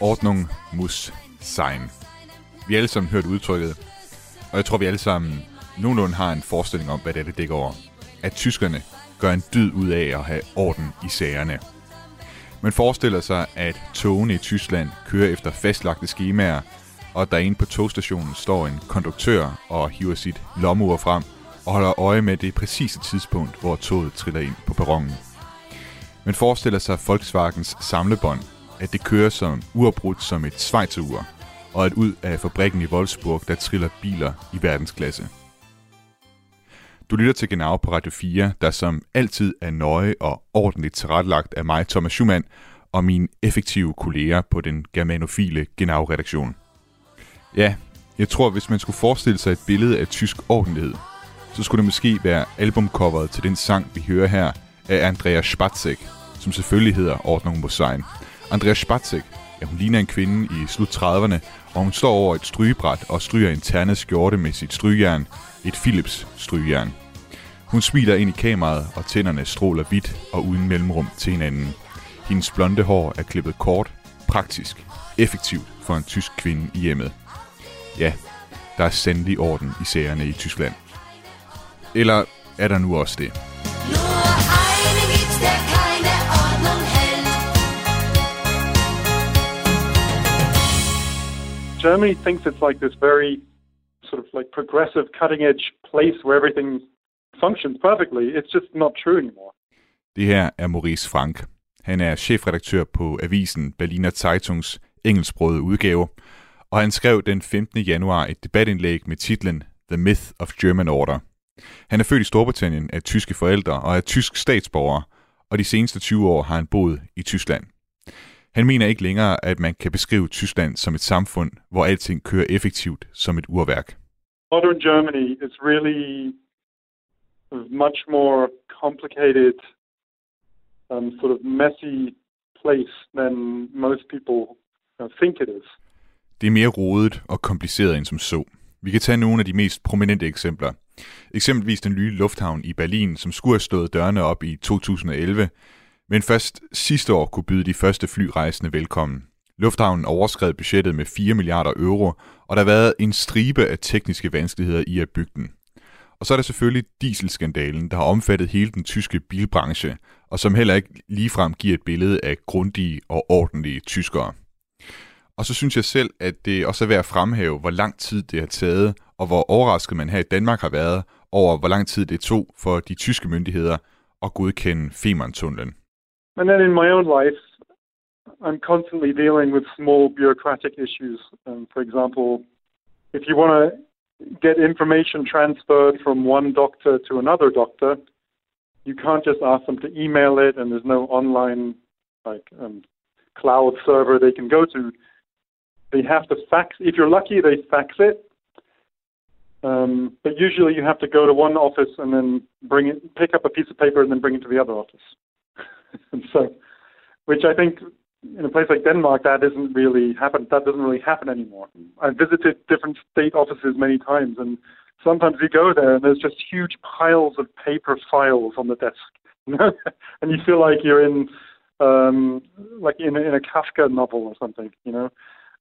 Ordnung muss sein. Vi har alle sammen hørt udtrykket, og jeg tror, vi alle sammen nogenlunde har en forestilling om, hvad det er, det dækker over. At tyskerne gør en dyd ud af at have orden i sagerne. Man forestiller sig, at togene i Tyskland kører efter fastlagte skemaer, og der inde på togstationen står en konduktør og hiver sit lommeur frem og holder øje med det præcise tidspunkt, hvor toget triller ind på perronen. Man forestiller sig Volkswagens samlebånd, at det kører som uafbrudt som et Schweizerur, og at ud af fabrikken i Wolfsburg, der triller biler i verdensklasse. Du lytter til Genau på Radio 4, der som altid er nøje og ordentligt tilrettelagt af mig, Thomas Schumann, og mine effektive kolleger på den germanofile Genau-redaktion. Ja, jeg tror, hvis man skulle forestille sig et billede af tysk ordentlighed, så skulle det måske være albumcoveret til den sang, vi hører her af Andreas Spatzek, som selvfølgelig hedder Ordnung muss Andrea Andreas Spatzek, ja, hun ligner en kvinde i slut 30'erne, og hun står over et strygebræt og stryger en ternet skjorte med sit strygejern, et Philips strygejern. Hun smiler ind i kameraet, og tænderne stråler hvidt og uden mellemrum til hinanden. Hendes blonde hår er klippet kort, praktisk, effektivt for en tysk kvinde i hjemmet. Ja, der er sandelig orden i sagerne i Tyskland. Eller er der nu også det? Nur Germany thinks it's like this very sort of like progressive, cutting edge place where everything functions perfectly. It's just not true anymore. Det her er Maurice Frank. Han er chefredaktør på avisen Berliner Zeitungs engelsksprogede udgave, og han skrev den 15. januar et debatindlæg med titlen The Myth of German Order. Han er født i Storbritannien af tyske forældre og er tysk statsborger, og de seneste 20 år har han boet i Tyskland. Han mener ikke længere, at man kan beskrive Tyskland som et samfund, hvor alting kører effektivt som et urværk. Modern Germany is really much more complicated, um, sort of messy place than most people uh, think it is. Det er mere rodet og kompliceret end som så. Vi kan tage nogle af de mest prominente eksempler. Eksempelvis den nye lufthavn i Berlin, som skulle have stået dørene op i 2011, men først sidste år kunne byde de første flyrejsende velkommen. Lufthavnen overskred budgettet med 4 milliarder euro, og der har været en stribe af tekniske vanskeligheder i at bygge den. Og så er der selvfølgelig dieselskandalen, der har omfattet hele den tyske bilbranche, og som heller ikke ligefrem giver et billede af grundige og ordentlige tyskere. Og så synes jeg selv, at det også er værd at fremhæve, hvor lang tid det har taget, og hvor overrasket man her i Danmark har været over, hvor lang tid det tog for de tyske myndigheder at godkende Femern-tunnelen. And then in my own life, I'm constantly dealing with small bureaucratic issues. Um, for example, if you want to get information transferred from one doctor to another doctor, you can't just ask them to email it, and there's no online like um, cloud server they can go to. They have to fax. If you're lucky, they fax it. Um, but usually, you have to go to one office and then bring it, pick up a piece of paper, and then bring it to the other office. so, which I think in a place like Denmark that isn't really happen. That doesn't really happen anymore. I've visited different state offices many times, and sometimes you go there and there's just huge piles of paper files on the desk, and you feel like you're in um, like in in a Kafka novel or something, you know.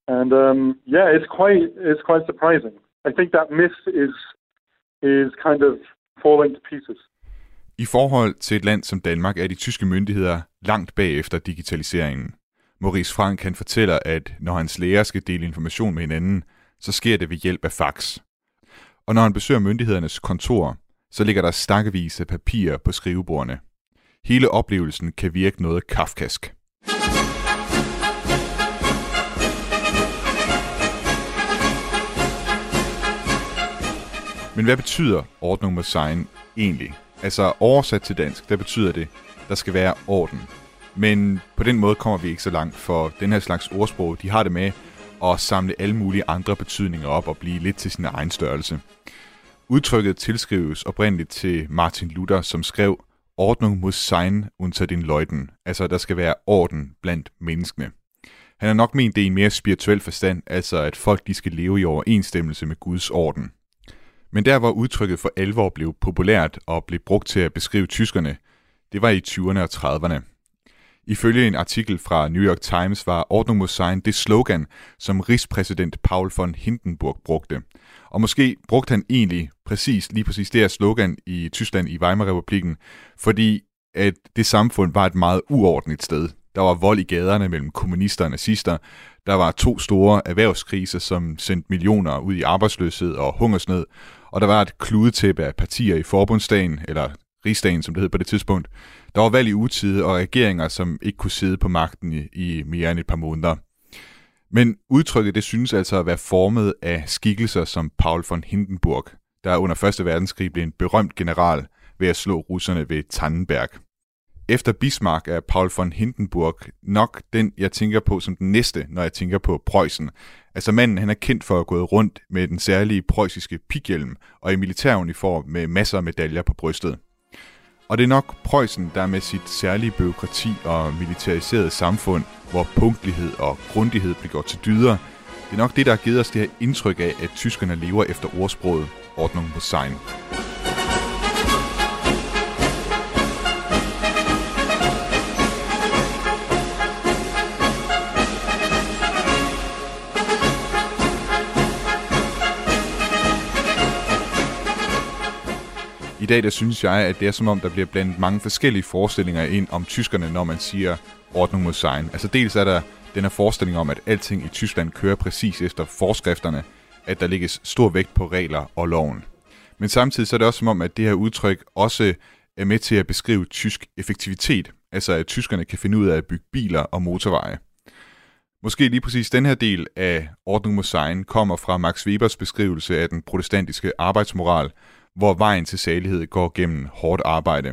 And um, yeah, it's quite it's quite surprising. I think that myth is is kind of falling to pieces. I forhold til et land som Danmark er de tyske myndigheder langt bagefter digitaliseringen. Maurice Frank han fortæller, at når hans læger skal dele information med hinanden, så sker det ved hjælp af fax. Og når han besøger myndighedernes kontor, så ligger der stakkevis af papirer på skrivebordene. Hele oplevelsen kan virke noget kafkask. Men hvad betyder Ordnung muss sein egentlig? Altså oversat til dansk, der betyder det, der skal være orden. Men på den måde kommer vi ikke så langt, for den her slags ordsprog, de har det med at samle alle mulige andre betydninger op og blive lidt til sin egen størrelse. Udtrykket tilskrives oprindeligt til Martin Luther, som skrev Ordnung muss sein unter den Leuten, altså der skal være orden blandt menneskene. Han har nok ment det i en mere spirituel forstand, altså at folk de skal leve i overensstemmelse med Guds orden. Men der hvor udtrykket for alvor blev populært og blev brugt til at beskrive tyskerne, det var i 20'erne og 30'erne. Ifølge en artikel fra New York Times var Ordnung muss sein det slogan, som rigspræsident Paul von Hindenburg brugte. Og måske brugte han egentlig præcis lige præcis det her slogan i Tyskland i Weimar-republiken, fordi at det samfund var et meget uordentligt sted. Der var vold i gaderne mellem kommunister og nazister. Der var to store erhvervskriser, som sendte millioner ud i arbejdsløshed og hungersnød. Og der var et kludetæppe af partier i forbundsdagen, eller rigsdagen, som det hed på det tidspunkt. Der var valg i utide og regeringer, som ikke kunne sidde på magten i, i mere end et par måneder. Men udtrykket det synes altså at være formet af skikkelser som Paul von Hindenburg, der under 1. verdenskrig blev en berømt general ved at slå russerne ved Tannenberg. Efter Bismarck er Paul von Hindenburg nok den, jeg tænker på som den næste, når jeg tænker på Preussen. Altså manden, han er kendt for at gå rundt med den særlige preussiske pighjelm og i militæruniform med masser af medaljer på brystet. Og det er nok Preussen, der med sit særlige byråkrati og militariserede samfund, hvor punktlighed og grundighed bliver gjort til dyder, det er nok det, der har givet os det her indtryk af, at tyskerne lever efter ordsproget Ordnung muss sein. Dag der synes jeg, at det er som om, der bliver blandet mange forskellige forestillinger ind om tyskerne, når man siger Ordnung muss sein. Altså dels er der den her forestilling om, at alting i Tyskland kører præcis efter forskrifterne, at der lægges stor vægt på regler og loven. Men samtidig så er det også som om, at det her udtryk også er med til at beskrive tysk effektivitet, altså at tyskerne kan finde ud af at bygge biler og motorveje. Måske lige præcis den her del af Ordnung muss sein kommer fra Max Webers beskrivelse af den protestantiske arbejdsmoral, hvor vejen til salighed går gennem hårdt arbejde.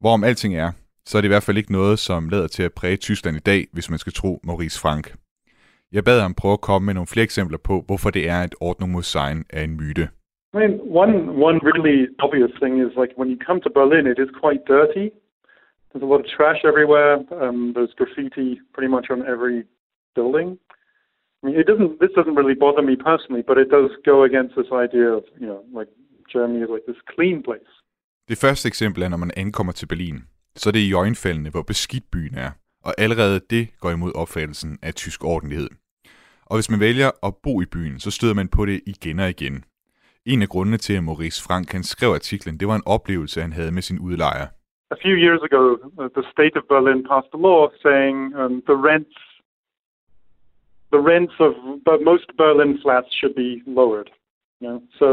Hvorom alting er, så er det i hvert fald ikke noget, som lader til at præge Tyskland i dag, hvis man skal tro Maurice Frank. Jeg bad ham prøve at komme med nogle flere eksempler på, hvorfor det er, at Ordnung mod sein er en myte. I mean, one one really obvious thing is like when you come to Berlin, it is quite dirty. There's a lot of trash everywhere. Um, there's graffiti pretty much on every building. I mean, it doesn't. This doesn't really bother me personally, but it does go against this idea of you know like Germany is like this clean place. Det første eksempel er, når man ankommer til Berlin. Så er det i øjenfaldene, hvor beskidt byen er. Og allerede det går imod opfattelsen af tysk ordentlighed. Og hvis man vælger at bo i byen, så støder man på det igen og igen. En af grundene til, at Maurice Frank han skrev artiklen, det var en oplevelse, han havde med sin udlejer. A few years ago, the state of Berlin passed a law saying um, the rents the rents of most Berlin flats should be lowered. You know? So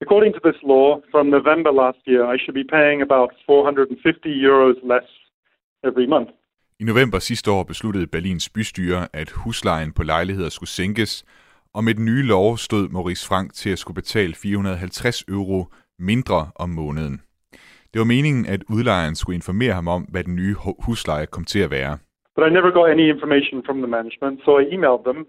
According to this law, from November last year, I should be paying about 450 euros less every month. I november sidste år besluttede Berlins bystyre, at huslejen på lejligheder skulle sænkes, og med den nye lov stod Maurice Frank til at skulle betale 450 euro mindre om måneden. Det var meningen, at udlejeren skulle informere ham om, hvad den nye husleje kom til at være. But I never got any information from the management, so I emailed them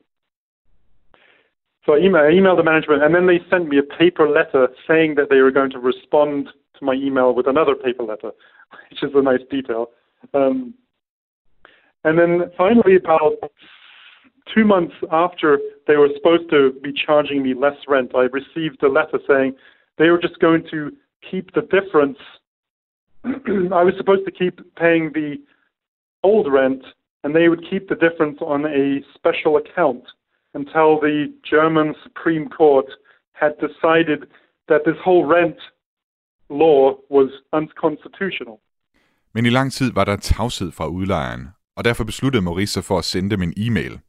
So I, email, I emailed the management, and then they sent me a paper letter saying that they were going to respond to my email with another paper letter, which is a nice detail. Um, and then finally, about two months after they were supposed to be charging me less rent, I received a letter saying they were just going to keep the difference. I was supposed to keep paying the old rent, and they would keep the difference on a special account until the German Supreme Court had decided that this whole rent law was unconstitutional. Men i lang tid var der tavshed fra udlejeren, og derfor besluttede Maurice sig for at sende dem en e-mail.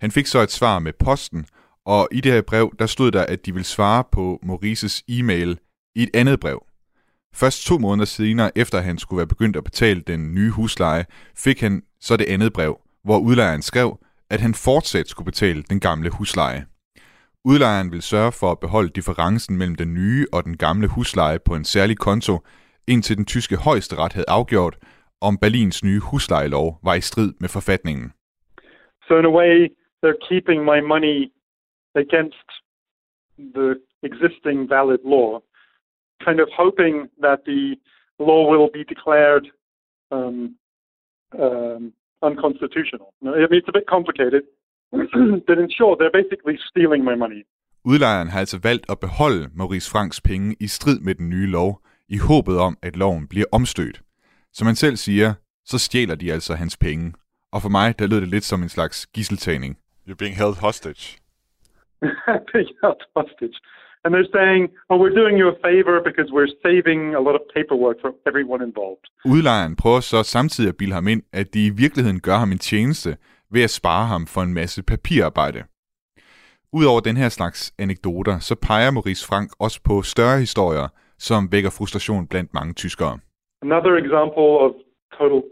Han fik så et svar med posten, og i det her brev, der stod der, at de ville svare på Maurices e-mail i et andet brev. Først to måneder senere, efter han skulle være begyndt at betale den nye husleje, fik han så det andet brev, hvor udlejeren skrev, at han fortsat skulle betale den gamle husleje. Udlejeren vil sørge for at beholde differencen mellem den nye og den gamle husleje på en særlig konto, indtil den tyske højesteret havde afgjort, om Berlins nye huslejelov var i strid med forfatningen. So in a way, they're keeping my money against the existing valid law, kind of hoping that the law will be declared um, um, unconstitutional. I mean, it's a bit complicated, but in short, they're basically stealing my money. Udlejeren har altså valgt at beholde Maurice Franks penge i strid med den nye lov, i håbet om, at loven bliver omstødt. Som han selv siger, så stjæler de altså hans penge. Og for mig, der lød det lidt som en slags gisseltagning. You're being held hostage. being held hostage. And they're saying, oh, we're doing you a favor because we're saving a lot of paperwork for everyone involved. Udlejeren prøver så samtidig at bilde ham ind, at de i virkeligheden gør ham en tjeneste ved at spare ham for en masse papirarbejde. Udover den her slags anekdoter, så peger Maurice Frank også på større historier, som vækker frustration blandt mange tyskere. Another example of total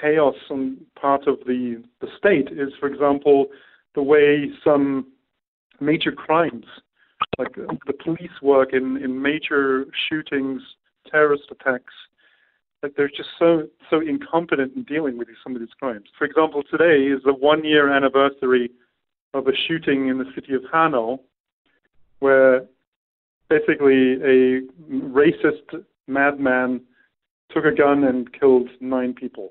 chaos on part of the, the state is, for example, the way some major crimes, like the police work in, in major shootings, terrorist attacks, like they're just so so incompetent in dealing with some of these crimes. For example, today is the one year anniversary of a shooting in the city of Hanau, where basically a racist madman took a gun and killed nine people.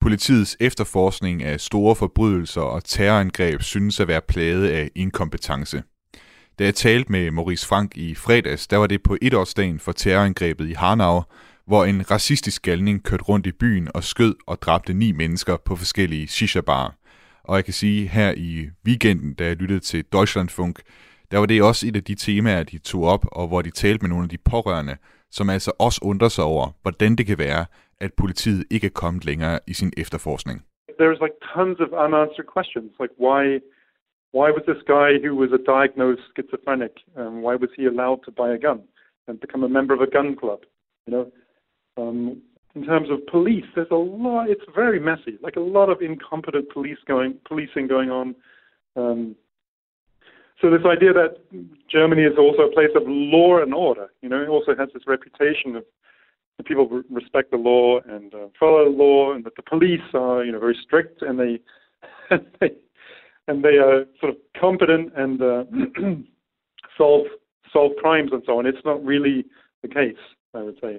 Politiets efterforskning af store forbrydelser og terrorangreb synes at være plaget af inkompetence. Da jeg talte med Maurice Frank i fredags, der var det på etårsdagen for terrorangrebet i Hanau, hvor en racistisk galning kørte rundt i byen og skød og dræbte ni mennesker på forskellige shisha-barer. Og jeg kan sige, her i weekenden, da jeg lyttede til Deutschlandfunk, der var det også et af de temaer, de tog op, og hvor de talte med nogle af de pårørende, som altså også undrer sig over, hvordan det kan være, at politiet ikke er kommet længere i sin efterforskning. There's like tons of unanswered questions, like why why was this guy who was a diagnosed schizophrenic, um, why was he allowed to buy a gun and become a member of a gun club? You know, um, in terms of police, there's a lot. It's very messy, like a lot of incompetent police going policing going on. Um, so this idea that Germany is also a place of law and order, you know, it also has this reputation of people re- respect the law and uh, follow the law, and that the police are, you know, very strict and they and they, and they are sort of competent and uh, solve solve crimes and so on. It's not really the case, I would say.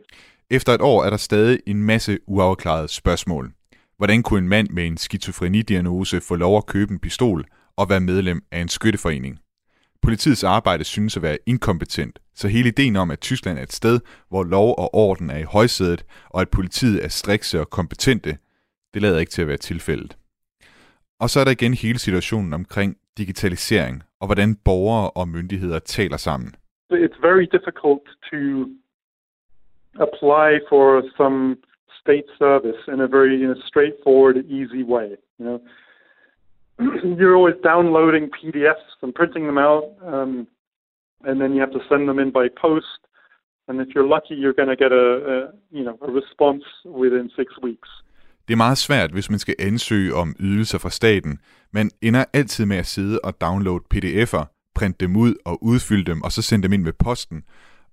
Efter et år er der stadig en masse uafklarede spørgsmål. Hvordan kunne en mand med en skizofrenidiagnose få lov at købe en pistol og være medlem af en skytteforening? Politiets arbejde synes at være inkompetent, så hele ideen om, at Tyskland er et sted, hvor lov og orden er i højsædet, og at politiet er strikse og kompetente, det lader ikke til at være tilfældet. Og så er der igen hele situationen omkring digitalisering, og hvordan borgere og myndigheder taler sammen. It's very difficult to apply for some state service in a very in a straightforward, easy way. You know, you're always downloading PDFs and printing them out, um, and then you have to send them in by post. And if you're lucky, you're going to get a, a you know a response within six weeks. Det er meget svært, hvis man skal ansøge om ydelser fra staten. Man ender altid med at sidde og downloade pdf'er, printe dem ud og udfylde dem, og så sende dem ind med posten.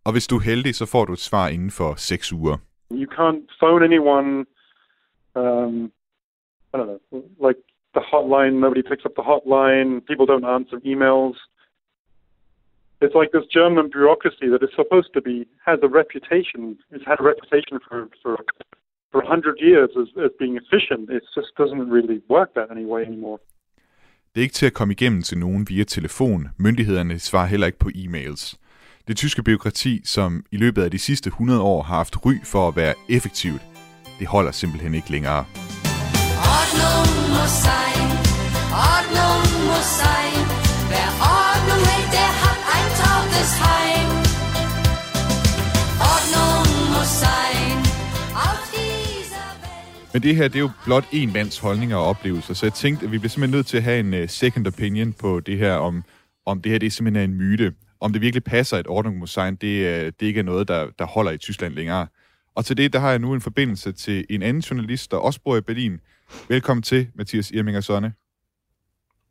Og hvis du er heldig, så får du et svar inden for 6 uger. You can't phone anyone. Um, I don't know, like the hotline. Nobody picks up the hotline. People don't answer emails. It's like this German bureaucracy that is supposed to be has a reputation. It's had a reputation for for for a hundred years as, as being efficient. It just doesn't really work that anyway anymore. Det er ikke til at komme igennem til nogen via telefon. Myndighederne svarer heller ikke på e-mails. Det tyske byråkrati, som i løbet af de sidste 100 år har haft ry for at være effektivt, det holder simpelthen ikke længere. Ordnung muss sein, Ordnung muss sein. Wer Ordnung hält, der hat ein trautes Heim. Men det her, det er jo blot en mands holdninger og oplevelser, så jeg tænkte, at vi bliver simpelthen nødt til at have en uh, second opinion på det her, om, om det her det er simpelthen en myte. Om det virkelig passer, at Ordnung muss sein, det, uh, det ikke er noget, der, der holder i Tyskland længere. Og til det, der har jeg nu en forbindelse til en anden journalist, der også bor i Berlin. Velkommen til, Mathias Irminger Sonne.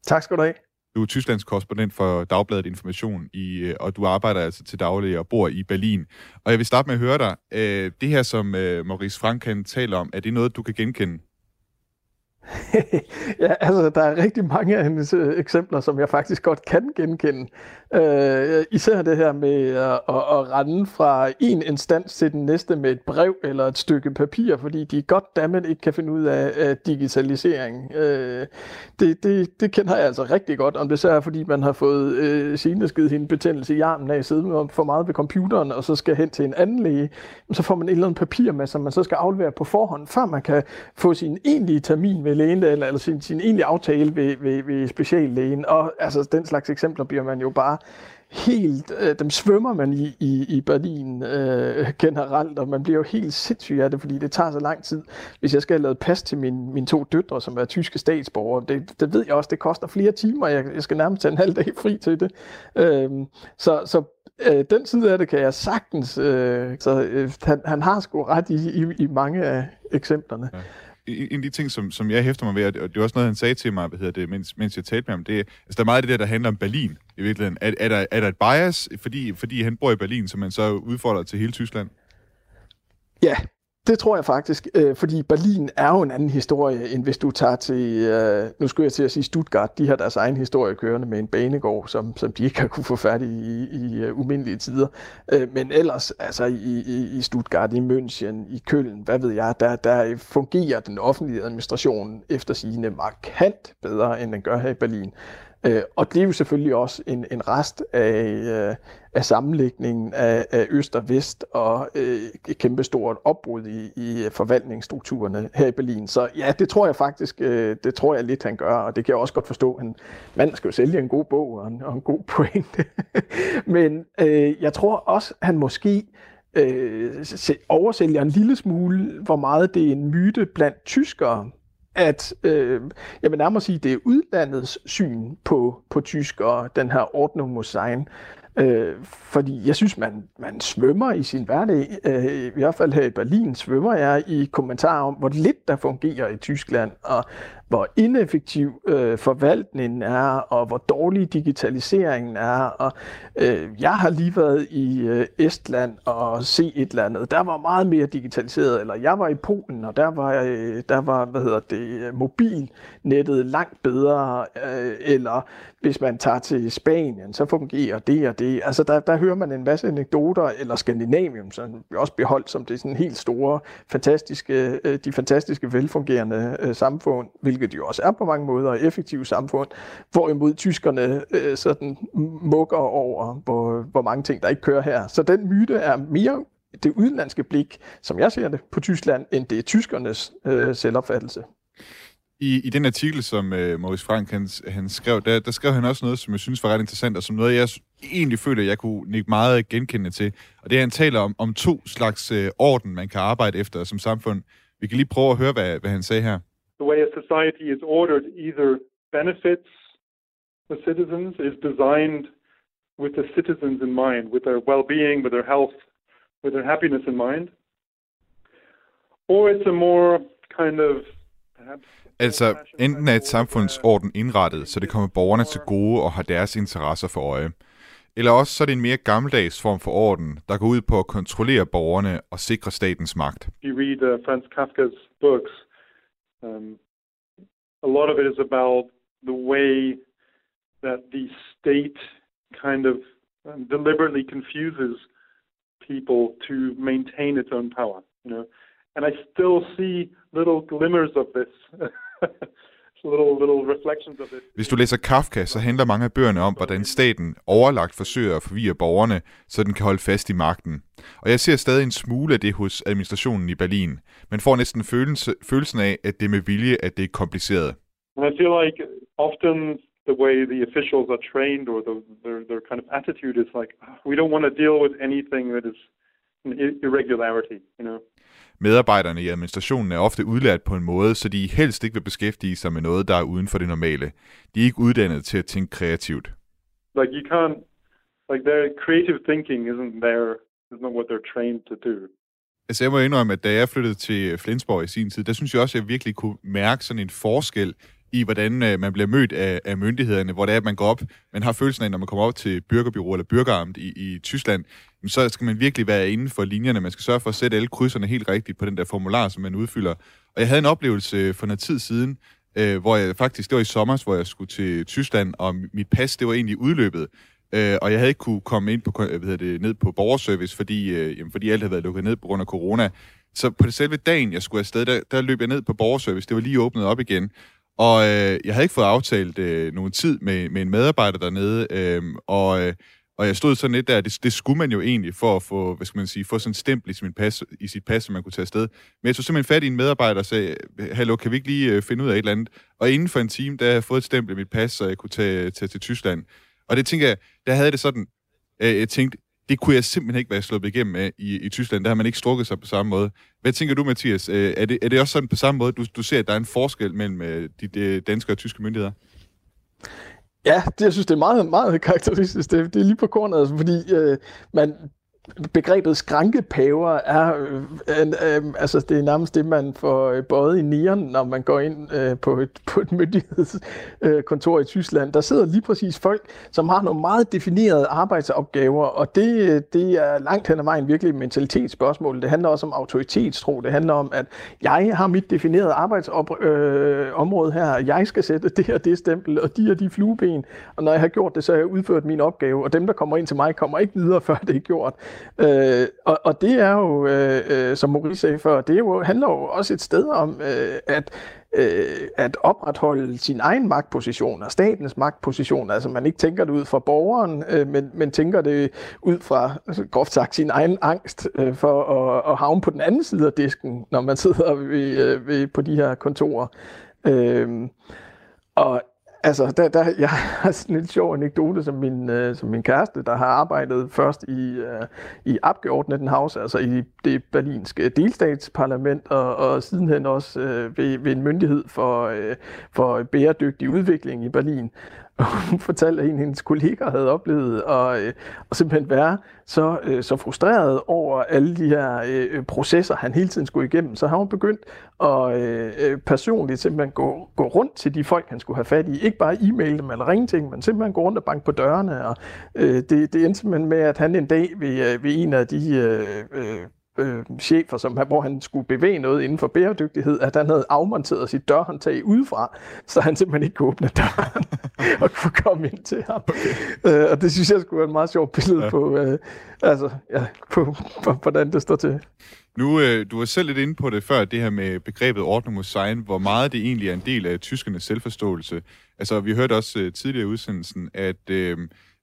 Tak skal du have. Du er Tysklands korrespondent for Dagbladet Information, i, øh, og du arbejder altså til daglig og bor i Berlin. Og jeg vil starte med at høre dig. Øh, det her, som øh, Maurice Frank taler om, er det noget, du kan genkende? ja, altså, der er rigtig mange af hendes øh, eksempler, som jeg faktisk godt kan genkende. Øh, især det her med at, at, at rende fra en instans til den næste med et brev eller et stykke papir, fordi de godt dammit ikke kan finde ud af, af digitalisering. Øh, det, det, det kender jeg altså rigtig godt, om det så er, fordi man har fået øh, sineskidt hende betændelse i armen af at sidde for meget ved computeren, og så skal hen til en anden læge. Så får man et eller andet papir med, som man så skal aflevere på forhånd, før man kan få sin egentlige termin ved lægen, eller, eller sin, sin egentlige aftale ved, ved, ved speciallægen. Og altså, den slags eksempler bliver man jo bare helt, øh, dem svømmer man i, i, i Berlin øh, generelt, og man bliver jo helt sindssyg af det, fordi det tager så lang tid. Hvis jeg skal have lavet pas til min, mine to døtre, som er tyske statsborgere, det, det ved jeg også, det koster flere timer, jeg, jeg skal nærmest tage en halv dag fri til det. Øh, så så øh, den side af det kan jeg sagtens, øh, så øh, han, han har sgu ret i, i, i mange af eksemplerne. Ja en af de ting, som, som jeg hæfter mig ved, og det er også noget, han sagde til mig, hvad hedder det, mens, mens jeg talte med ham, det er, altså der er meget af det der, der handler om Berlin i virkeligheden. Er, er, der, er der et bias, fordi, fordi han bor i Berlin, som man så udfordrer til hele Tyskland? Ja, det tror jeg faktisk, øh, fordi Berlin er jo en anden historie, end hvis du tager til, øh, nu skulle jeg til at sige Stuttgart, de har deres egen historie kørende med en banegård, som, som de ikke har kunne få færdig i, i uh, umindelige tider. Øh, men ellers, altså i, i, i Stuttgart, i München, i Køln, hvad ved jeg, der, der fungerer den offentlige administration efter sigende markant bedre, end den gør her i Berlin. Øh, og det er jo selvfølgelig også en, en rest af, øh, af sammenlægningen af, af øst og vest og øh, et kæmpestort opbrud i, i forvaltningsstrukturerne her i Berlin. Så ja, det tror jeg faktisk, øh, det tror jeg lidt, han gør, og det kan jeg også godt forstå. Han, man skal jo sælge en god bog og en, og en god pointe. Men øh, jeg tror også, han måske øh, oversælger en lille smule, hvor meget det er en myte blandt tyskere, at øh, jeg vil nærmere sige, det er udlandets syn på, på tyskere, den her Ordnung muss sein, Øh, fordi jeg synes, man, man svømmer i sin hverdag. Øh, I hvert fald her i Berlin svømmer jeg i kommentarer om, hvor lidt der fungerer i Tyskland, og hvor ineffektiv øh, forvaltningen er, og hvor dårlig digitaliseringen er. Og øh, jeg har lige været i øh, Estland og se et eller andet. Der var meget mere digitaliseret. Eller jeg var i Polen, og der var, øh, der var hvad hedder det, øh, mobilnettet langt bedre. Øh, eller hvis man tager til Spanien, så fungerer det og det. Altså der, der hører man en masse anekdoter, eller Skandinavium, som vi også beholdt som det sådan helt store, fantastiske, øh, de fantastiske velfungerende øh, samfund, hvilket de jo også er på mange måder, effektive samfund, hvorimod tyskerne øh, sådan mukker over, hvor, hvor mange ting, der ikke kører her. Så den myte er mere det udenlandske blik, som jeg ser det, på Tyskland, end det er tyskernes øh, selvopfattelse i, i den artikel, som øh, Maurice Frank han, han skrev, der, der skrev han også noget, som jeg synes var ret interessant, og som noget, jeg egentlig føler, jeg kunne nikke meget genkende til. Og det er, han taler om, om to slags øh, orden, man kan arbejde efter som samfund. Vi kan lige prøve at høre, hvad, hvad han sagde her. The way a society is ordered either benefits the citizens, is designed with the citizens in mind, with their well-being, with their health, with their happiness in mind, or it's a more kind of Altså, enten er et samfundsorden indrettet, så det kommer borgerne til gode og har deres interesser for øje. Eller også så er det en mere gammeldags form for orden, der går ud på at kontrollere borgerne og sikre statens magt. You read uh, Franz Kafka's books. Um, a lot of it is about the way that the state kind of um, deliberately confuses people to maintain its own power. You know, and I still see little glimmers of this little, little reflections of it. Hvis du læser Kafka, så handler mange af bøgerne om, hvordan staten overlagt forsøger at forvirre borgerne, så den kan holde fast i magten. Og jeg ser stadig en smule af det hos administrationen i Berlin. Man får næsten følelse, følelsen af, at det er med vilje, at det er kompliceret. And I feel like often the way the officials are trained or the, their, their kind of attitude is like, ah, we don't want to deal with anything that is an irregularity, you know. Medarbejderne i administrationen er ofte udlært på en måde, så de helst ikke vil beskæftige sig med noget, der er uden for det normale. De er ikke uddannet til at tænke kreativt. Like you can't, like their creative thinking isn't there, is not what they're trained to do. Altså jeg må indrømme, at da jeg flyttede til Flensborg i sin tid, der synes jeg også, at jeg virkelig kunne mærke sådan en forskel i, hvordan øh, man bliver mødt af, af myndighederne, hvor det er, at man går op, man har følelsen af, når man kommer op til byrgerbyrå eller byrgeramt i, i Tyskland, så skal man virkelig være inden for linjerne. Man skal sørge for at sætte alle krydserne helt rigtigt på den der formular, som man udfylder. Og jeg havde en oplevelse øh, for noget tid siden, øh, hvor jeg faktisk, det var i sommer, hvor jeg skulle til Tyskland, og mit pas, det var egentlig udløbet. øh, og jeg havde ikke kunne komme ind på, øh, hvad hedder det, ned på borgerservice, fordi, øh, jamen, fordi alt havde været lukket ned på grund af corona. Så på det selve dagen, jeg skulle afsted, der, der løb jeg ned på borgerservice. Det var lige åbnet op igen. Og øh, jeg havde ikke fået aftalt øh, nogen tid med, med en medarbejder dernede, øh, og, øh, og jeg stod sådan lidt der, det, det skulle man jo egentlig for at få, hvad skal man sige, få sådan en stempel i, sin pas, i sit pas, som man kunne tage afsted. Men jeg tog simpelthen fat i en medarbejder og sagde, hallo, kan vi ikke lige øh, finde ud af et eller andet? Og inden for en time, der havde jeg fået et stempel i mit pas, så jeg kunne tage, tage til Tyskland. Og det tænker jeg, der havde det sådan, øh, jeg tænkte, det kunne jeg simpelthen ikke være sluppet igennem af i, i Tyskland. Der har man ikke strukket sig på samme måde. Hvad tænker du, Mathias? Øh, er, det, er det også sådan på samme måde, du, du ser, at der er en forskel mellem øh, de, de danske og tyske myndigheder? Ja, det, jeg synes, det er meget, meget karakteristisk. Det, det er lige på kornet, altså, fordi øh, man, begrebet skrankepaver er, øh, øh, altså det er nærmest det, man får øh, bøjet i nieren, når man går ind øh, på, et, på et myndighedskontor øh, i Tyskland. Der sidder lige præcis folk, som har nogle meget definerede arbejdsopgaver, og det, øh, det er langt hen ad vejen virkelig et mentalitetsspørgsmål. Det handler også om autoritetstro. Det handler om, at jeg har mit definerede arbejdsområde øh, her, jeg skal sætte det her det stempel, og de og de flueben, og når jeg har gjort det, så har jeg udført min opgave, og dem, der kommer ind til mig, kommer ikke videre, før det er gjort. Øh, og, og det er jo, øh, øh, som Maurice sagde før, det er jo, handler jo også et sted om, øh, at øh, at opretholde sin egen magtposition og statens magtposition. Altså man ikke tænker det ud fra borgeren, øh, men, men tænker det ud fra, altså, groft sagt, sin egen angst øh, for at, at havne på den anden side af disken, når man sidder ved, øh, ved, på de her kontorer. Øh, og Altså, der, der, jeg har sådan en sjov anekdote, som min, øh, som min kæreste, der har arbejdet først i, øh, i Abgeordnetenhaus, altså i det berlinske delstatsparlament, og, og sidenhen også øh, ved, ved en myndighed for, øh, for bæredygtig udvikling i Berlin. Og hun fortalte, at en af hendes kolleger havde oplevet at, øh, at simpelthen være så, øh, så frustreret over alle de her øh, processer, han hele tiden skulle igennem. Så har hun begyndt at øh, øh, personligt simpelthen gå, gå rundt til de folk, han skulle have fat i. Ikke bare e-mail dem eller ringe til dem, men simpelthen gå rundt og banke på dørene. Og, øh, det, det endte simpelthen med, at han en dag ved, ved en af de øh, øh, chefer, som, hvor han skulle bevæge noget inden for bæredygtighed, at han havde afmonteret sit dørhåndtag udefra, så han simpelthen ikke kunne åbne døren og kunne komme ind til ham. Okay. Øh, og det synes jeg skulle være et meget sjovt billede ja. på, øh, altså, ja, på, på, hvordan det står til. Nu, øh, du var selv lidt inde på det før, det her med begrebet ordning mod sein, hvor meget det egentlig er en del af tyskernes selvforståelse. Altså, vi hørte også øh, tidligere i udsendelsen, at øh,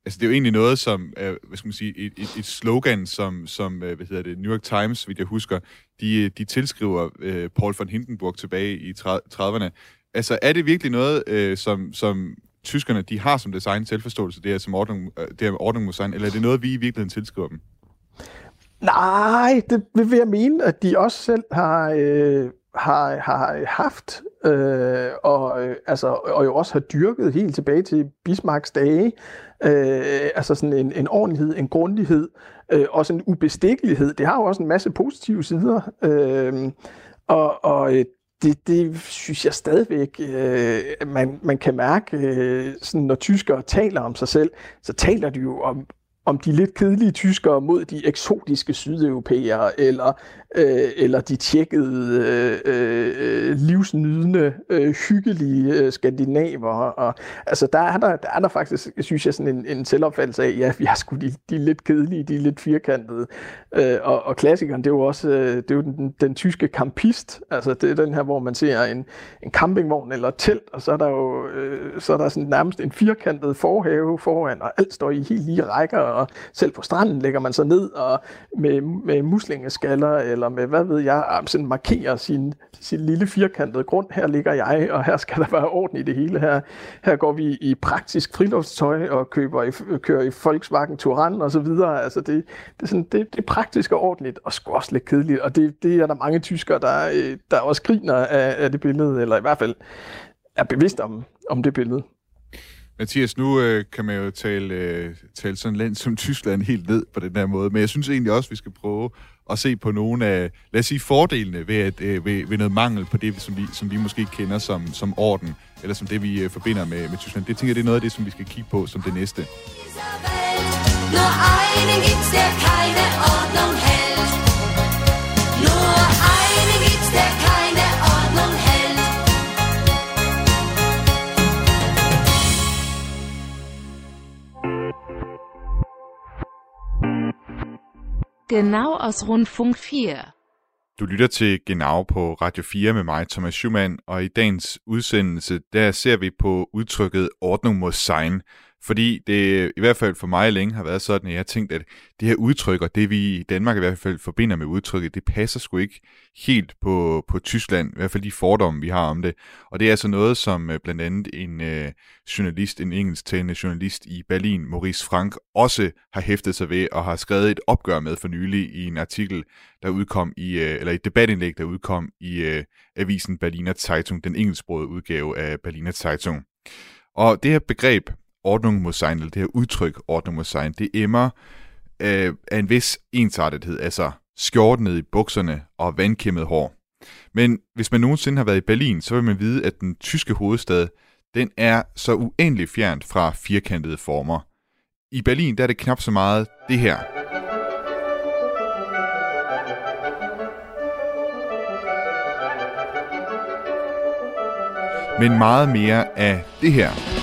Altså, det er jo egentlig noget, som, øh, hvad skal man sige, et, et, et slogan, som, som øh, hvad hedder det, New York Times, hvis jeg husker, de, øh, de tilskriver øh, Paul von Hindenburg tilbage i 30'erne. Altså, er det virkelig noget, øh, som, som tyskerne, de har som design selvforståelse, det her, som ordning, øh, det her med ordning mod eller er det noget, vi i virkeligheden tilskriver dem? Nej, det vil jeg mene, at de også selv har, øh, har, har haft, øh, og, øh, altså, og jo også har dyrket helt tilbage til Bismarcks dage, øh, altså sådan en, en ordentlighed, en grundighed, øh, også en ubestikkelighed. Det har jo også en masse positive sider, øh, og, og øh, det, det synes jeg stadigvæk, øh, man, man kan mærke, øh, sådan, når tyskere taler om sig selv, så taler de jo om, om de lidt kedelige tyskere mod de eksotiske sydeuropæere, eller øh, eller de tjekkede, øh, øh, livsnydende, øh, hyggelige øh, skandinaver. Og, altså, der er der, der er der faktisk, synes jeg, sådan en, en selvopfattelse af, ja, vi er sgu de, de er lidt kedelige, de er lidt firkantede. Øh, og, og klassikeren, det er jo også øh, det er jo den, den tyske campist. Altså, det er den her, hvor man ser en, en campingvogn eller et telt, og så er der jo øh, så er der sådan nærmest en firkantet forhave foran, og alt står i helt lige rækker, og selv på stranden lægger man sig ned og med, med muslingeskaller eller med, hvad ved jeg, ah, sådan markerer sin, sin lille firkantede grund. Her ligger jeg, og her skal der være orden i det hele. Her, her går vi i praktisk friluftstøj og køber i, kører i Volkswagen Touran og så videre. Altså det, det, er sådan, det, det er praktisk og ordentligt, og sgu også lidt kedeligt. Og det, det er der mange tyskere, der, der også griner af, af det billede, eller i hvert fald er bevidst om, om det billede. Mathias, nu øh, kan man jo tale, øh, tale sådan land som Tyskland helt ned på den her måde, men jeg synes egentlig også, at vi skal prøve at se på nogle af, lad os sige, fordelene ved, at, øh, ved, ved noget mangel på det, som vi, som vi måske kender som, som orden, eller som det, vi øh, forbinder med, med Tyskland. Det tænker jeg, det er noget af det, som vi skal kigge på som det næste. Nur einen gibt's, der keine Ordnung hält. Genau aus Rundfunk 4. Du lytter til Genau på Radio 4 med mig, Thomas Schumann, og i dagens udsendelse, der ser vi på udtrykket Ordnung muss sein, fordi det i hvert fald for mig længe har været sådan, at jeg har tænkt, at det her udtryk, og det vi i Danmark i hvert fald forbinder med udtrykket, det passer sgu ikke helt på, på Tyskland, i hvert fald de fordomme, vi har om det. Og det er altså noget, som øh, blandt andet en øh, journalist, en engelsktalende journalist i Berlin, Maurice Frank, også har hæftet sig ved og har skrevet et opgør med for nylig i en artikel, der udkom i, øh, eller et debatindlæg, der udkom i øh, avisen Berliner Zeitung, den engelsksprogede udgave af Berliner Zeitung. Og det her begreb, Ordnung muss sein, eller det her udtryk, Ordnung muss sein, det emmer øh, af en vis ensartethed, altså skjort ned i bukserne og vandkæmmet hår. Men hvis man nogensinde har været i Berlin, så vil man vide, at den tyske hovedstad, den er så uendelig fjernt fra firkantede former. I Berlin der er det knap så meget det her. Men meget mere af det her.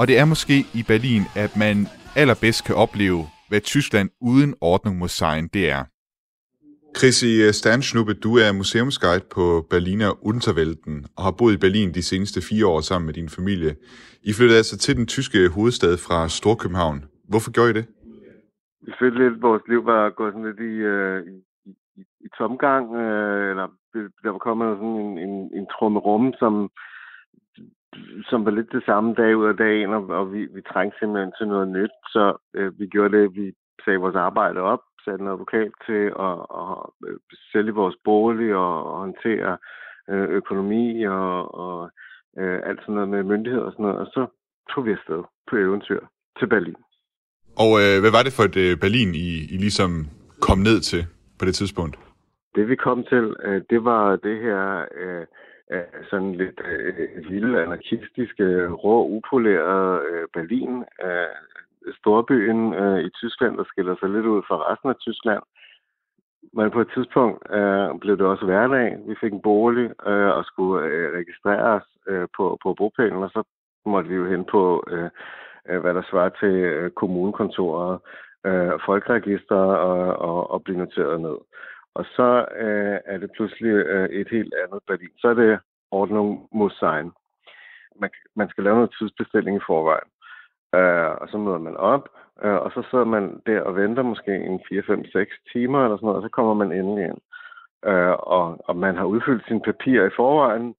Og det er måske i Berlin, at man allerbedst kan opleve, hvad Tyskland uden Ordnung muss sein det er. Chrissy Sternschnuppe, du er museumsguide på Berliner Unterwelten og har boet i Berlin de seneste fire år sammen med din familie. I flyttede altså til den tyske hovedstad fra Storkøbenhavn. Hvorfor gjorde I det? Vi følte lidt, at vores liv var gået sådan lidt i, øh, i, i, i tomgang, øh, eller der var kommet sådan en, en, en trummerum, som, som var lidt det samme dag ud af dagen, og, og vi, vi trængte simpelthen til noget nyt, så øh, vi gjorde det, vi sagde vores arbejde op, satte en advokat til at, at sælge vores bolig og, og håndtere øh, økonomi og, og øh, alt sådan noget med myndigheder og sådan noget, og så tog vi afsted på eventyr til Berlin. Og øh, hvad var det for et øh, Berlin, I, I ligesom kom ned til på det tidspunkt? Det vi kom til, øh, det var det her øh, øh, sådan lidt øh, lille anarkistiske, øh, rå, upolerede øh, Berlin. Øh, storbyen øh, i Tyskland, der skiller sig lidt ud fra resten af Tyskland. Men på et tidspunkt øh, blev det også hverdag. Vi fik en bolig øh, og skulle øh, registreres øh, på, på bogpælen, og så måtte vi jo hen på, øh, øh hvad der svarer til øh, kommunekontoret, øh, folkeregister og, og, og blive noteret ned. Og så øh, er det pludselig øh, et helt andet Berlin. Så er det Ordnung muss sein. Man, man skal lave noget tidsbestilling i forvejen. Øh, og så møder man op, øh, og så sidder man der og venter måske en 4, 5, 6 timer eller sådan noget, og så kommer man endelig ind. Øh, og, og man har udfyldt sine papirer i forvejen,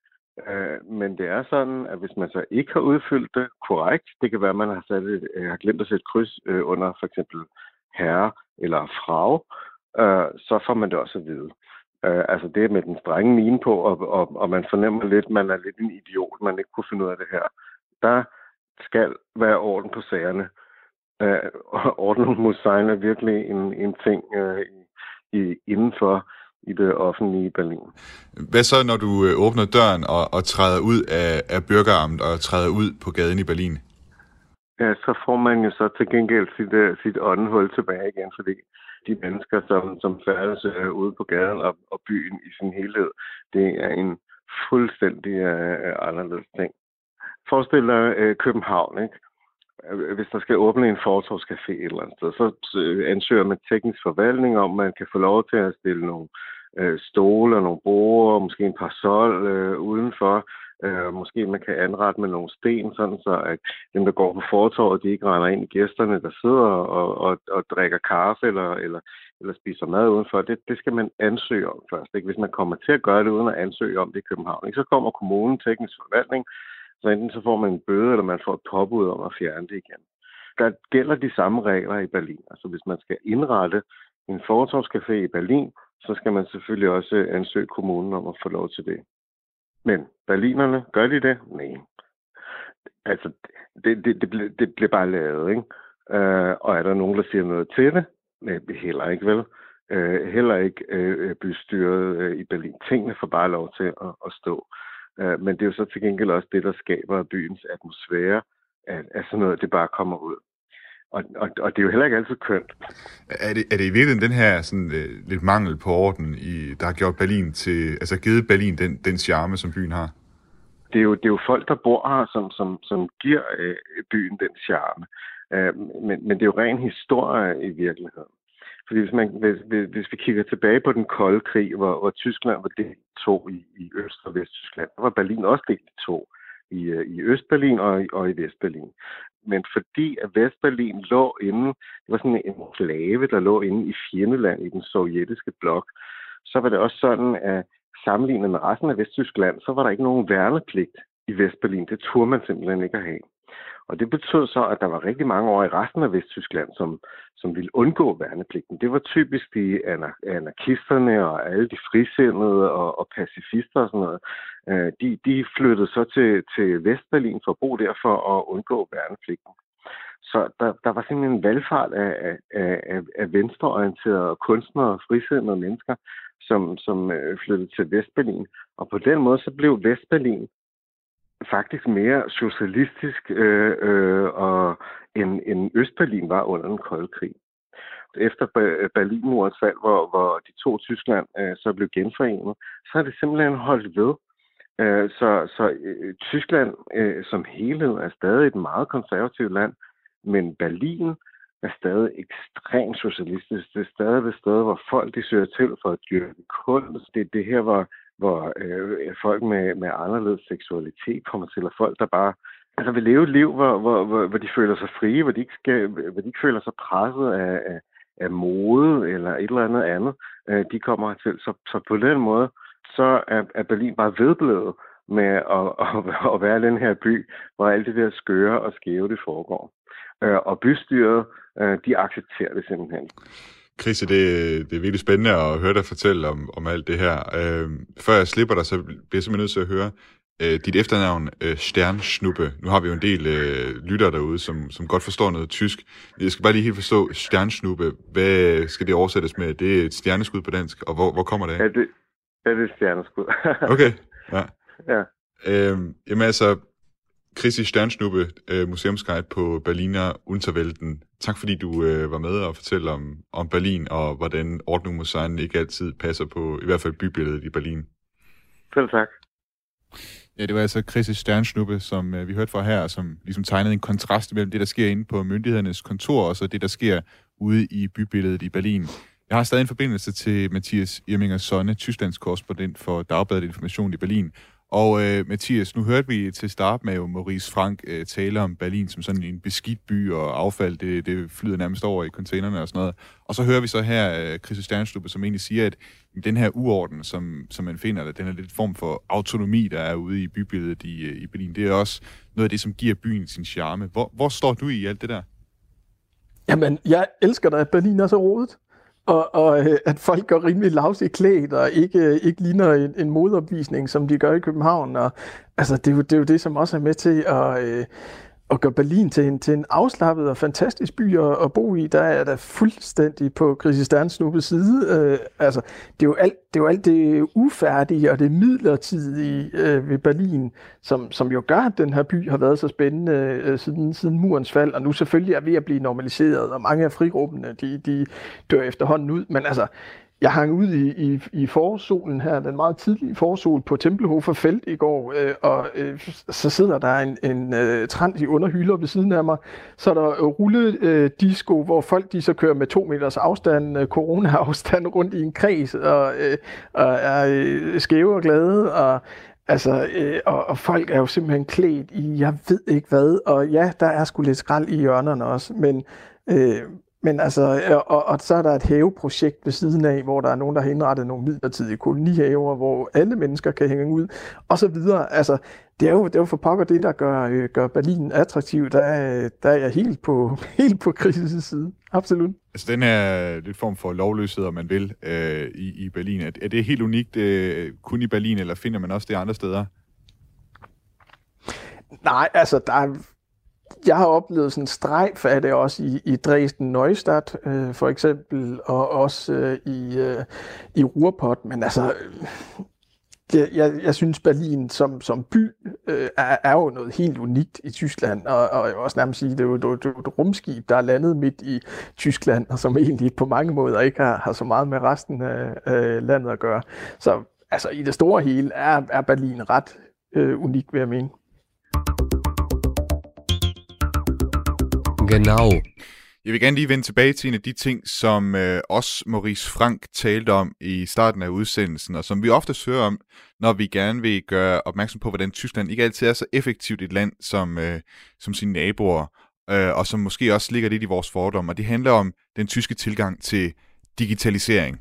øh, men det er sådan, at hvis man så ikke har udfyldt det korrekt, det kan være, at man har, sat et, øh, har glemt at sætte kryds øh, under for eksempel herre eller frag, øh, så får man det også at vide. Øh, altså det med den strenge mine på, og, og, og man fornemmer lidt, at man er lidt en idiot, man ikke kunne finde ud af det her. Der skal være orden på sagerne. Øh, orden muss sein er virkelig en, en ting øh, i, indenfor i det offentlige Berlin. Hvad så, når du øh, åbner døren og, og træder ud af, af bürgeramt og træder ud på gaden i Berlin? Ja, så får man jo så til gengæld sit, uh, sit åndehul tilbage igen, fordi de mennesker, som, som færdes øh, ude på gaden og, og byen i sin helhed, det er en fuldstændig øh, øh anderledes ting. Forestil dig øh, København, ikke? Øh, hvis der skal åbne en fortorvscafé et eller andet sted, så øh, ansøger man teknisk forvaltning om, man kan få lov til at stille nogle øh, stole og nogle borde, måske en parasol øh, udenfor. Øh, måske man kan anrette med nogle sten, sådan så at dem, der går på fortorvet, de ikke render ind i gæsterne, der sidder og, og, og drikker kaffe eller, eller, eller spiser mad udenfor. Det, det skal man ansøge om først. Ikke? Hvis man kommer til at gøre det uden at ansøge om det i København, ikke? så kommer kommunen, teknisk forvaltning, så enten så får man en bøde, eller man får et påbud om at fjerne det igen. Der gælder de samme regler i Berlin. Altså hvis man skal indrette en fortorvscafé i Berlin, så skal man selvfølgelig også ansøge kommunen om at få lov til det. Men berlinerne, gør de det? Nej. Altså, det, det, det, ble, det blev bare lavet, ikke? Øh, og er der nogen, der siger noget til det? Nej, heller ikke, vel? Øh, heller ikke øh, bystyret øh, i Berlin. Tingene får bare lov til at, at stå. Øh, men det er jo så til gengæld også det, der skaber byens atmosfære, at, at sådan noget, det bare kommer ud og, og, og det er jo heller ikke altid kønt. Er det, er det i virkeligheden den her sådan, øh, lidt mangel på orden, i, der har gjort Berlin til, altså givet Berlin den, den charme, som byen har? Det er jo, det er jo folk, der bor her, som, som, som giver øh, byen den charme. Øh, men, men det er jo ren historie i virkeligheden. Fordi hvis, man, hvis, hvis, hvis vi kigger tilbage på den kolde krig, hvor, hvor Tyskland var delt to i, i Øst- og Vesttyskland, der var Berlin også delt to i, øh, i Østberlin og, og i Vestberlin. Men fordi at Vestberlin lå inde, det var sådan en enklave, der lå inde i fjendeland i den sovjetiske blok, så var det også sådan, at sammenlignet med resten af Vesttyskland, så var der ikke nogen værnepligt i Vestberlin. Det turde man simpelthen ikke at have. Og det betød så, at der var rigtig mange år i resten af Vesttyskland, som, som ville undgå værnepligten. Det var typisk de anarkisterne og alle de frisindede og, og pacifister og sådan noget. Øh, de, de flyttede så til, til Vestberlin for at bo der for at undgå værnepligten. Så der, der var simpelthen en valgfart af, af, af, af- venstreorienterede kunstnere og frisindede mennesker, som, som øh, flyttede til Vestberlin. Og på den måde så blev Vestberlin faktisk mere socialistisk, øh, øh, og, end, end Østberlin var under den kolde krig. Efter øh, Berlinmurens fald, hvor, hvor de to Tyskland øh, så blev genforenet, så er det simpelthen holdt ved. Øh, så så øh, Tyskland øh, som helhed er stadig et meget konservativt land, men Berlin er stadig ekstremt socialistisk. Det er stadig det sted, hvor folk de søger til for at dyrke kunst. Det er det her, hvor, hvor øh, folk med, med anderledes seksualitet kommer til, og folk, der bare altså vil leve et liv, hvor, hvor, hvor, hvor de føler sig frie, hvor de ikke, skal, hvor de ikke føler sig presset af, af, af mode eller et eller andet andet, øh, de kommer til. Så, så på den måde, så er, er Berlin bare vedblevet med at, at, at være den her by, hvor alt det der skøre og skæve, det foregår. Øh, og bystyret, øh, de accepterer det simpelthen. Chris, det, det er virkelig spændende at høre dig fortælle om, om alt det her. Øh, før jeg slipper dig, så bliver jeg simpelthen nødt til at høre øh, dit efternavn, øh, Sternschnuppe. Nu har vi jo en del øh, lyttere derude, som, som godt forstår noget tysk. Jeg skal bare lige helt forstå, Sternschnuppe, hvad skal det oversættes med? Det er et stjerneskud på dansk, og hvor, hvor kommer det af? Er det, er det stjerneskud? Okay, ja. ja. Øhm, jamen altså, Chrissy Sternschnuppe, øh, museumsguide på Berliner Unterwelten. Tak fordi du øh, var med og fortælle om, om Berlin, og hvordan Ordnung muss sein ikke altid passer på, i hvert fald bybilledet i Berlin. Selv tak. Ja, det var altså Chrissy Sternschnuppe, som øh, vi hørte fra her, som ligesom tegnede en kontrast mellem det, der sker inde på myndighedernes kontor, og så det, der sker ude i bybilledet i Berlin. Jeg har stadig en forbindelse til Mathias Irminger Sonne, Tysklands korrespondent for Dagbladet Information i Berlin. Og øh, Mathias, nu hørte vi til start med jo Maurice Frank øh, tale om Berlin som sådan en beskidt by, og affald, det, det flyder nærmest over i containerne og sådan noget. Og så hører vi så her øh, Chris Sternstube, som egentlig siger, at den her uorden, som, som man finder, eller den her lidt form for autonomi, der er ude i bybilledet i, øh, i Berlin, det er også noget af det, som giver byen sin charme. Hvor, hvor står du i alt det der? Jamen, jeg elsker da, at Berlin er så rodet. Og, og øh, at folk går rimelig lavsigt klædt, og ikke, øh, ikke ligner en, en modopvisning, som de gør i København. Og, altså, det, er jo, det er jo det, som også er med til at, øh, og gør Berlin til en, til en afslappet og fantastisk by at, at bo i. Der er der fuldstændig på Chris Sternsnuppes side. Øh, altså, det, er jo alt, det er jo alt det ufærdige og det midlertidige øh, ved Berlin, som, som jo gør, at den her by har været så spændende øh, siden, siden murens fald, og nu selvfølgelig er ved at blive normaliseret, og mange af frigruppene, de, de dør efterhånden ud. Men altså, jeg hang ud i, i, i forsolen her, den meget tidlige forsol på Tempelhofer Felt i går, øh, og øh, så sidder der en, en øh, trans i underhylder ved siden af mig. Så er der øh, rulledisco, hvor folk de så kører med to meters afstand, øh, corona-afstand rundt i en kreds, og, øh, og er øh, skæve og glade, og Altså, øh, og, og folk er jo simpelthen klædt i, jeg ved ikke hvad, og ja, der er sgu lidt skrald i hjørnerne også, men, øh, men altså, og, og så er der et haveprojekt ved siden af, hvor der er nogen, der har indrettet nogle midlertidige kolonihaver, hvor alle mennesker kan hænge ud, og så videre. Altså, det er jo, det er jo for pokker det, der gør, øh, gør Berlin attraktiv. Der er, der er jeg helt på, helt på krisens side. Absolut. Altså den her lidt form for lovløshed, om man vil, øh, i, i Berlin, er, er det helt unikt øh, kun i Berlin, eller finder man også det andre steder? Nej, altså, der er, jeg har oplevet sådan en strejf af det også i, i Dresden Neustadt, øh, for eksempel, og også øh, i, øh, i Ruhrpott, men altså, øh, jeg, jeg, jeg synes, Berlin som, som by øh, er, er jo noget helt unikt i Tyskland, og, og jeg vil også nærmest sige, det er jo det, er et rumskib, der er landet midt i Tyskland, og som egentlig på mange måder ikke har, har så meget med resten af øh, landet at gøre. Så altså, i det store hele er, er Berlin ret øh, unik, vil jeg mene. Genau. Jeg vil gerne lige vende tilbage til en af de ting, som øh, også Maurice Frank talte om i starten af udsendelsen, og som vi ofte hører om, når vi gerne vil gøre opmærksom på, hvordan Tyskland ikke altid er så effektivt et land som, øh, som sine naboer, øh, og som måske også ligger lidt i vores fordomme. Og det handler om den tyske tilgang til digitalisering.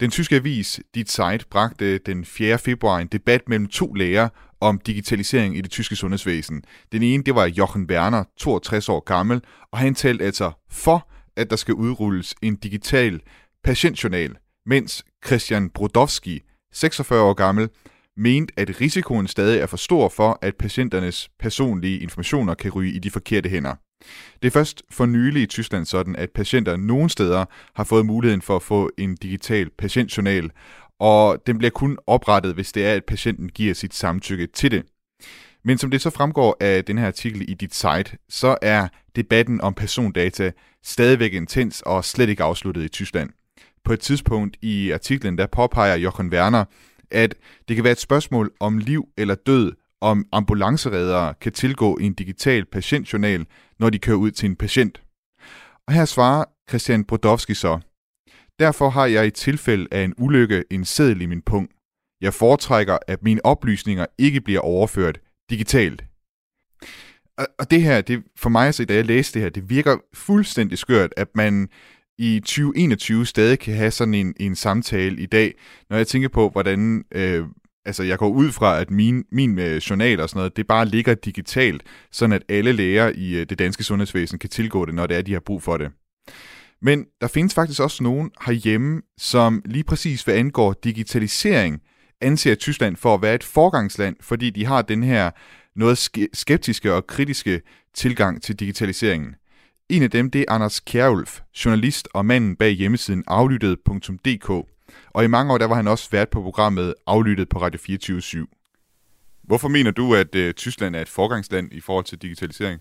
Den tyske avis Dit Zeit bragte den 4. februar en debat mellem to læger om digitalisering i det tyske sundhedsvæsen. Den ene, det var Jochen Werner, 62 år gammel, og han talte altså for, at der skal udrulles en digital patientjournal, mens Christian Brodowski, 46 år gammel, mente, at risikoen stadig er for stor for, at patienternes personlige informationer kan ryge i de forkerte hænder. Det er først for nylig i Tyskland sådan, at patienter nogle steder har fået muligheden for at få en digital patientjournal, og den bliver kun oprettet, hvis det er, at patienten giver sit samtykke til det. Men som det så fremgår af den her artikel i dit site, så er debatten om persondata stadigvæk intens og slet ikke afsluttet i Tyskland. På et tidspunkt i artiklen, der påpeger Jochen Werner, at det kan være et spørgsmål om liv eller død, om ambulanceredere kan tilgå en digital patientjournal, når de kører ud til en patient. Og her svarer Christian Brodowski så, Derfor har jeg i tilfælde af en ulykke en seddel i min punkt. Jeg foretrækker, at mine oplysninger ikke bliver overført digitalt. Og det her, det, for mig at da jeg læste det her, det virker fuldstændig skørt, at man i 2021 stadig kan have sådan en, en samtale i dag, når jeg tænker på, hvordan øh, altså jeg går ud fra, at min, min øh, journal og sådan noget, det bare ligger digitalt, sådan at alle læger i øh, det danske sundhedsvæsen kan tilgå det, når det er, de har brug for det. Men der findes faktisk også nogen herhjemme, som lige præcis hvad angår digitalisering, anser Tyskland for at være et forgangsland, fordi de har den her noget skeptiske og kritiske tilgang til digitaliseringen. En af dem det er Anders Kjærulf, journalist og manden bag hjemmesiden aflyttet.dk. Og i mange år der var han også vært på programmet Aflyttet på Radio 24 /7. Hvorfor mener du, at øh, Tyskland er et forgangsland i forhold til digitalisering?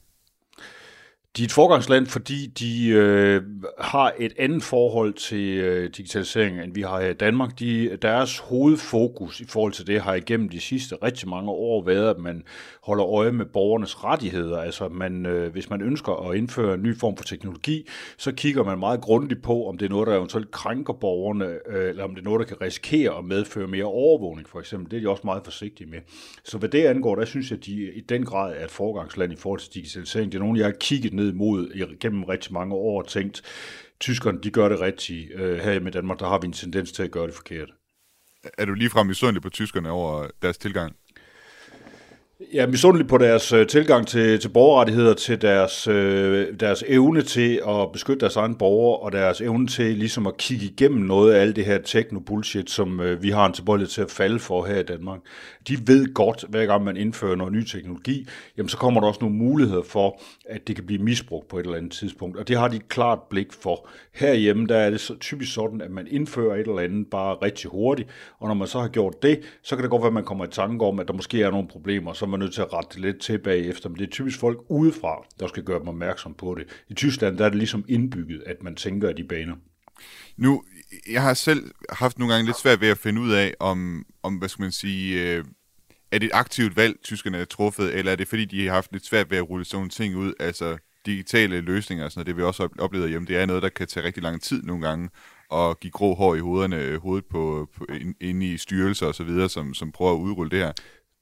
De er et forgangsland, fordi de øh, har et andet forhold til øh, digitalisering, end vi har her i Danmark. De, deres hovedfokus i forhold til det har igennem de sidste rigtig mange år været, at man holder øje med borgernes rettigheder. Altså, man, øh, hvis man ønsker at indføre en ny form for teknologi, så kigger man meget grundigt på, om det er noget, der eventuelt krænker borgerne, øh, eller om det er noget, der kan risikere at medføre mere overvågning, for eksempel. Det er de også meget forsigtige med. Så hvad det angår, der synes jeg, at de i den grad er et forgangsland i forhold til digitalisering. Det er nogen, jeg har kigget ned mod gennem rigtig mange år og tænkt, tyskerne de gør det rigtigt. Øh, her i Danmark, der har vi en tendens til at gøre det forkert. Er du ligefrem misundelig på tyskerne over deres tilgang? Jeg er misundelig på deres øh, tilgang til, til borgerrettigheder, til deres, øh, deres evne til at beskytte deres egen borgere, og deres evne til ligesom at kigge igennem noget af alt det her techno-bullshit, som øh, vi har en tilbøjelighed til at falde for her i Danmark. De ved godt, hver gang man indfører noget ny teknologi, jamen så kommer der også nogle muligheder for, at det kan blive misbrugt på et eller andet tidspunkt, og det har de et klart blik for. Herhjemme, der er det så typisk sådan, at man indfører et eller andet bare rigtig hurtigt, og når man så har gjort det, så kan det godt være, at man kommer i tanke om, at der måske er nogle problemer, så er man nødt til at rette lidt tilbage efter. Men det er typisk folk udefra, der skal gøre dem opmærksom på det. I Tyskland der er det ligesom indbygget, at man tænker i de baner. Nu, jeg har selv haft nogle gange lidt svært ved at finde ud af, om, om hvad skal man sige, øh, er det et aktivt valg, tyskerne har truffet, eller er det fordi, de har haft lidt svært ved at rulle sådan nogle ting ud, altså digitale løsninger og sådan noget, det vi også oplever hjemme, det er noget, der kan tage rigtig lang tid nogle gange, og give grå hår i hovederne, øh, hovedet på, på inde i styrelser og så videre, som, som prøver at udrulle det her.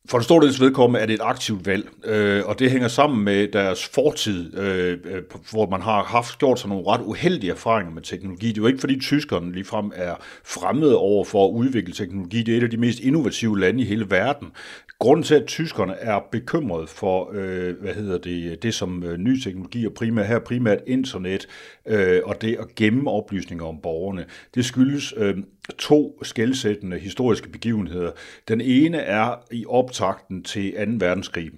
For en stor dels vedkommende er det et aktivt valg, øh, og det hænger sammen med deres fortid, øh, øh hvor man har haft gjort sig nogle ret uheldige erfaringer med teknologi. Det er jo ikke fordi tyskerne ligefrem er fremmede over for at udvikle teknologi. Det er et af de mest innovative lande i hele verden. Grunden til, at tyskerne er bekymrede for, øh, hvad hedder det, det som øh, ny teknologi, og primært her primært internet, øh, og det at gemme oplysninger om borgerne, det skyldes øh, to skældsættende historiske begivenheder. Den ene er i optakten til 2. verdenskrig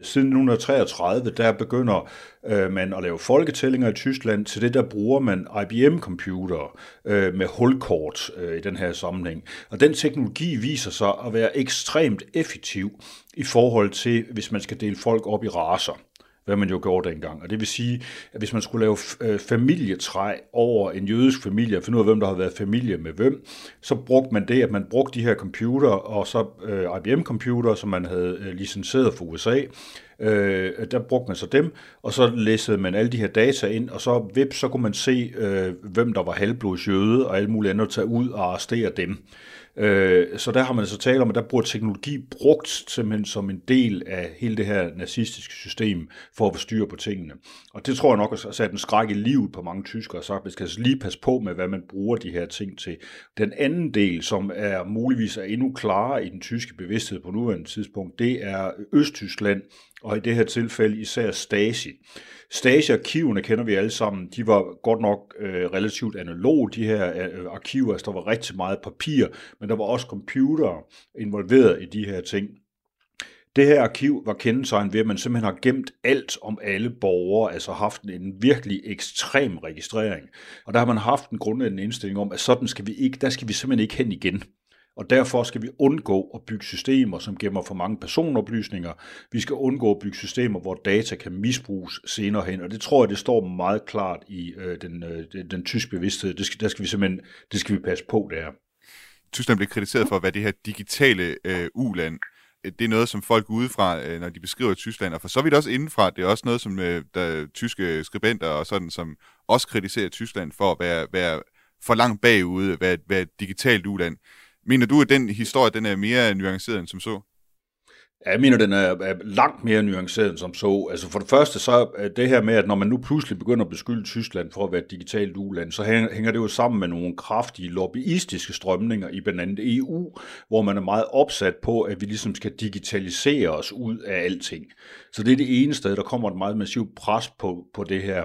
Siden 1933, der begynder øh, man at lave folketællinger i Tyskland. Til det der bruger man IBM-computere øh, med hulkort øh, i den her sammenhæng. Og den teknologi viser sig at være ekstremt effektiv i forhold til, hvis man skal dele folk op i raser hvad man jo gjorde dengang. Og det vil sige, at hvis man skulle lave øh, familietræ over en jødisk familie, og finde ud af, hvem der har været familie med hvem, så brugte man det, at man brugte de her computer, og så øh, IBM-computer, som man havde øh, licenseret for USA, øh, der brugte man så dem, og så læssede man alle de her data ind, og så vips, så kunne man se, øh, hvem der var halvblods jøde, og alle mulige andre tage ud og arrestere dem. Øh, så der har man altså så talt om, at der bruger teknologi brugt simpelthen som en del af hele det her nazistiske system for at få styr på tingene. Og det tror jeg nok har sat en skræk i livet på mange tyskere og sagt, at man skal altså lige passe på med, hvad man bruger de her ting til. Den anden del, som er muligvis er endnu klarere i den tyske bevidsthed på nuværende tidspunkt, det er Østtyskland, og i det her tilfælde især Stasi. Stasi-arkiverne kender vi alle sammen. De var godt nok øh, relativt analog, de her øh, arkiver. Altså, der var rigtig meget papir, men der var også computere involveret i de her ting. Det her arkiv var kendetegnet ved, at man simpelthen har gemt alt om alle borgere, altså haft en virkelig ekstrem registrering. Og der har man haft en grundlæggende indstilling om, at sådan skal vi ikke, der skal vi simpelthen ikke hen igen. Og derfor skal vi undgå at bygge systemer, som gemmer for mange personoplysninger. Vi skal undgå at bygge systemer, hvor data kan misbruges senere hen. Og det tror jeg, det står meget klart i øh, den, øh, den, den tyske bevidsthed. Det skal, der skal vi simpelthen det skal vi passe på, der. Tyskland blev kritiseret for at være det her digitale øh, uland. Øh, det er noget, som folk udefra, øh, når de beskriver Tyskland, og for så vidt også indenfra, det er også noget, som øh, der, tyske skribenter og sådan, som også kritiserer Tyskland for at være, være for langt bagude, være, være et digitalt uland. Mener du, at den historie den er mere nuanceret end som så? Jeg mener, den er, er langt mere nuanceret end som så. Altså for det første, så er det her med, at når man nu pludselig begynder at beskylde Tyskland for at være et digitalt uland, så hænger det jo sammen med nogle kraftige lobbyistiske strømninger i blandt andet EU, hvor man er meget opsat på, at vi ligesom skal digitalisere os ud af alting. Så det er det ene sted, der kommer et meget massivt pres på, på det her.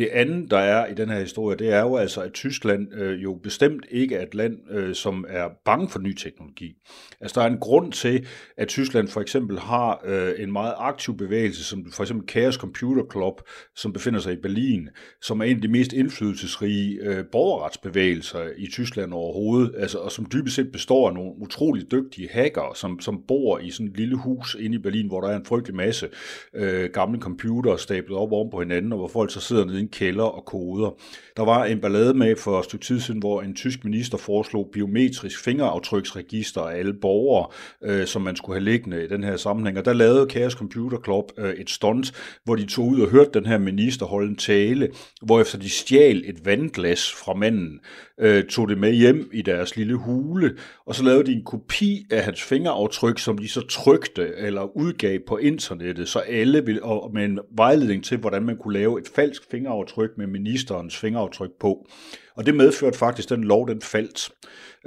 Det andet, der er i den her historie, det er jo altså, at Tyskland øh, jo bestemt ikke er et land, øh, som er bange for ny teknologi. Altså, der er en grund til, at Tyskland for eksempel har øh, en meget aktiv bevægelse, som for eksempel Chaos Computer Club, som befinder sig i Berlin, som er en af de mest indflydelsesrige øh, borgerretsbevægelser i Tyskland overhovedet, altså, og som dybest set består af nogle utrolig dygtige hacker, som, som bor i sådan et lille hus inde i Berlin, hvor der er en frygtelig masse øh, gamle computere stablet op oven på hinanden, og hvor folk så sidder nede i en kælder og koder. Der var en ballade med for et stykke tid siden, hvor en tysk minister foreslog biometrisk fingeraftryksregister af alle borgere, øh, som man skulle have liggende i den her sammenhæng. Og der lavede Chaos Computer Club øh, et stunt, hvor de tog ud og hørte den her minister holde en tale, hvorefter de stjal et vandglas fra manden, øh, tog det med hjem i deres lille hule, og så lavede de en kopi af hans fingeraftryk, som de så trykte eller udgav på internettet, så alle ville, og med en vejledning til, hvordan man kunne lave et falsk fingeraftryk med ministerens fingeraftryk på. Og det medførte faktisk, at den lov den faldt.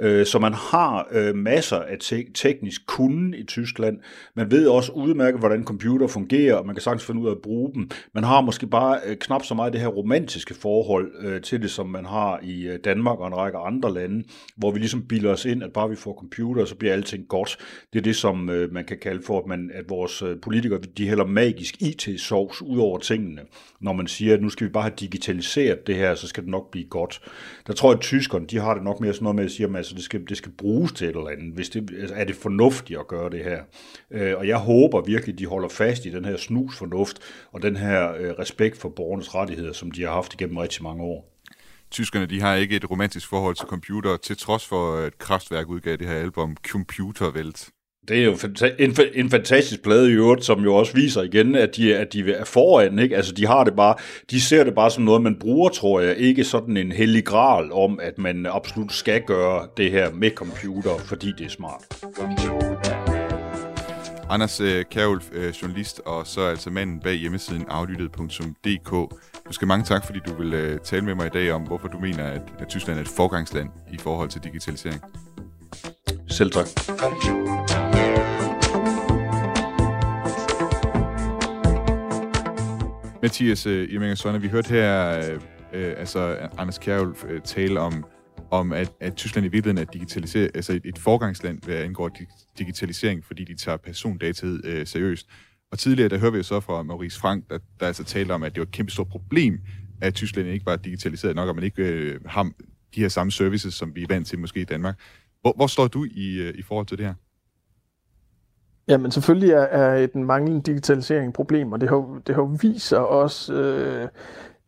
Øh, så man har øh, masser af te- teknisk kunden i Tyskland. Man ved også udmærket, hvordan computer fungerer, og man kan sagtens finde ud af at bruge dem. Man har måske bare øh, knap så meget det her romantiske forhold øh, til det, som man har i øh, Danmark og en række andre lande, hvor vi ligesom bilder os ind, at bare vi får computer, så bliver alting godt. Det er det, som øh, man kan kalde for, at, man, at vores politikere de hælder magisk IT-sovs ud over tingene, når man siger, at nu skal vi bare have digitaliseret det her, så skal det nok blive godt. Der tror jeg, at tyskerne de har det nok mere sådan noget med at sige, at altså, det, skal, det skal bruges til et eller andet. Hvis det, altså, er det fornuftigt at gøre det her? Øh, og jeg håber virkelig, de holder fast i den her snusfornuft og den her øh, respekt for borgernes rettigheder, som de har haft igennem rigtig mange år. Tyskerne de har ikke et romantisk forhold til computer, til trods for at Kraftværk udgav det her album Computerwelt. Det er jo en, en fantastisk plade i øvrigt, som jo også viser igen, at de, at de er foran, ikke? Altså, de har det bare, de ser det bare som noget, man bruger, tror jeg, ikke sådan en hellig gral om, at man absolut skal gøre det her med computer, fordi det er smart. Anders øh, Kjærulf, øh, journalist, og så altså manden bag hjemmesiden aflyttet.dk. Du skal mange tak, fordi du vil øh, tale med mig i dag om, hvorfor du mener, at, at Tyskland er et forgangsland i forhold til digitalisering. Selv tak. Mathias øh, Irminger Sønne, vi hørte her øh, øh altså Anders Kjærulf øh, tale om, om at, at Tyskland i virkeligheden er digitaliseret, altså et, et forgangsland, hvad angår digitalisering, fordi de tager persondata øh, seriøst. Og tidligere, der hører vi jo så fra Maurice Frank, der, der altså talte om, at det var et kæmpe stort problem, at Tyskland ikke var digitaliseret nok, og man ikke øh, har de her samme services, som vi er vant til måske i Danmark. Hvor, hvor står du i, øh, i forhold til det her? Jamen selvfølgelig er, er den manglende digitalisering et problem, og det har, det har vist sig også øh,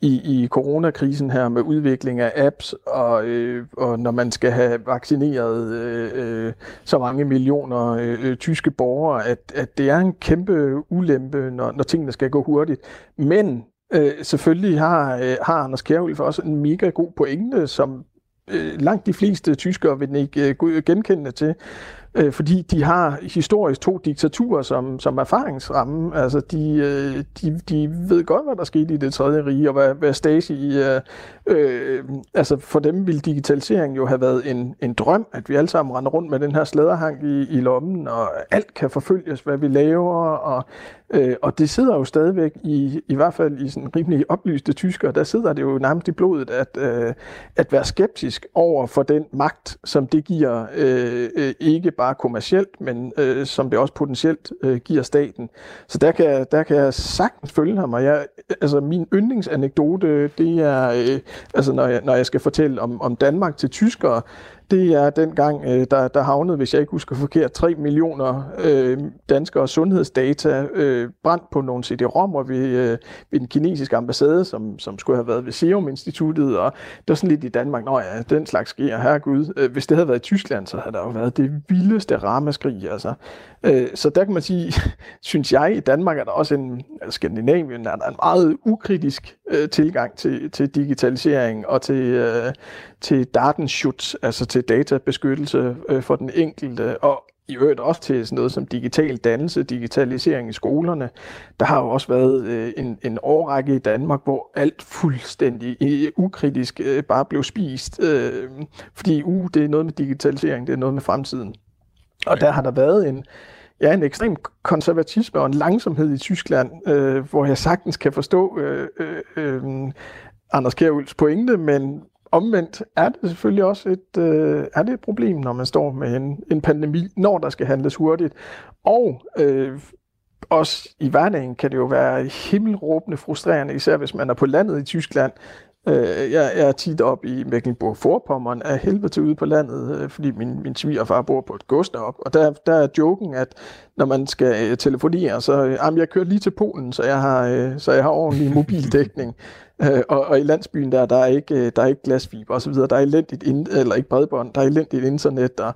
i, i coronakrisen her med udvikling af apps, og, øh, og når man skal have vaccineret øh, øh, så mange millioner øh, øh tyske borgere, at, at det er en kæmpe ulempe, når, når tingene skal gå hurtigt. Men øh, selvfølgelig har, øh, har Anders Kjærhulf også en mega god pointe, som øh, langt de fleste tyskere vil ikke øh, genkende til, øh, fordi de har historisk to diktaturer som, som erfaringsramme. Altså, de, øh, de, de ved godt, hvad der skete i det tredje rige, og hvad, hvad Stasi... Øh, øh, altså, for dem ville digitalisering jo have været en, en drøm, at vi alle sammen render rundt med den her slæderhang i, i lommen, og alt kan forfølges, hvad vi laver, og Øh, og det sidder jo stadigvæk i, i hvert fald i sådan rimelig oplyste tyskere, der sidder det jo nærmest i blodet at, øh, at være skeptisk over for den magt, som det giver øh, øh ikke bare kommercielt, men øh, som det også potentielt øh, giver staten. Så der kan, der kan jeg sagtens følge ham, og jeg, altså min yndlingsanekdote, det er, øh, altså når jeg, når jeg skal fortælle om, om Danmark til tyskere, det er dengang, øh, der, der havnede, hvis jeg ikke husker forkert, 3 millioner øh, danskere sundhedsdata øh, brændt på nogle CD-ROM'er ved, øh, ved den kinesiske ambassade, som, som skulle have været ved Serum Instituttet, og det var sådan lidt i Danmark, nå ja, den slags sker, herregud. Øh, hvis det havde været i Tyskland, så havde der jo været det vildeste ramaskrig, altså. Øh, så der kan man sige, synes jeg, i Danmark er der også en, altså Skandinavien er der en meget ukritisk øh, tilgang til, til digitalisering og til, øh, til datenschutz, altså til databeskyttelse øh, for den enkelte, og i øvrigt også til sådan noget som digital dannelse, digitalisering i skolerne. Der har jo også været øh, en, en årrække i Danmark, hvor alt fuldstændig øh, ukritisk øh, bare blev spist, øh, fordi uh, det er noget med digitalisering, det er noget med fremtiden. Og der har der været en, ja, en ekstrem konservatisme og en langsomhed i Tyskland, øh, hvor jeg sagtens kan forstå øh, øh, øh, Anders Kjærulfs pointe, men omvendt er det selvfølgelig også et, øh, er det et problem, når man står med en, en pandemi, når der skal handles hurtigt. Og øh, også i hverdagen kan det jo være himmelråbende frustrerende, især hvis man er på landet i Tyskland. Øh, jeg, jeg er tit op i Mecklenburg-Vorpommern, er helvede til ude på landet, øh, fordi min, min svigerfar bor på et gods deroppe. Og der, der er joken, at når man skal øh, telefonere, så øh, jamen, jeg kører lige til Polen, så jeg har, øh, så jeg har ordentlig mobildækning. Øh, og, og i landsbyen der, der er ikke, øh, der er ikke glasfiber og så videre. Der er elendigt, ind, eller ikke bredbånd, der er elendigt internet. Og,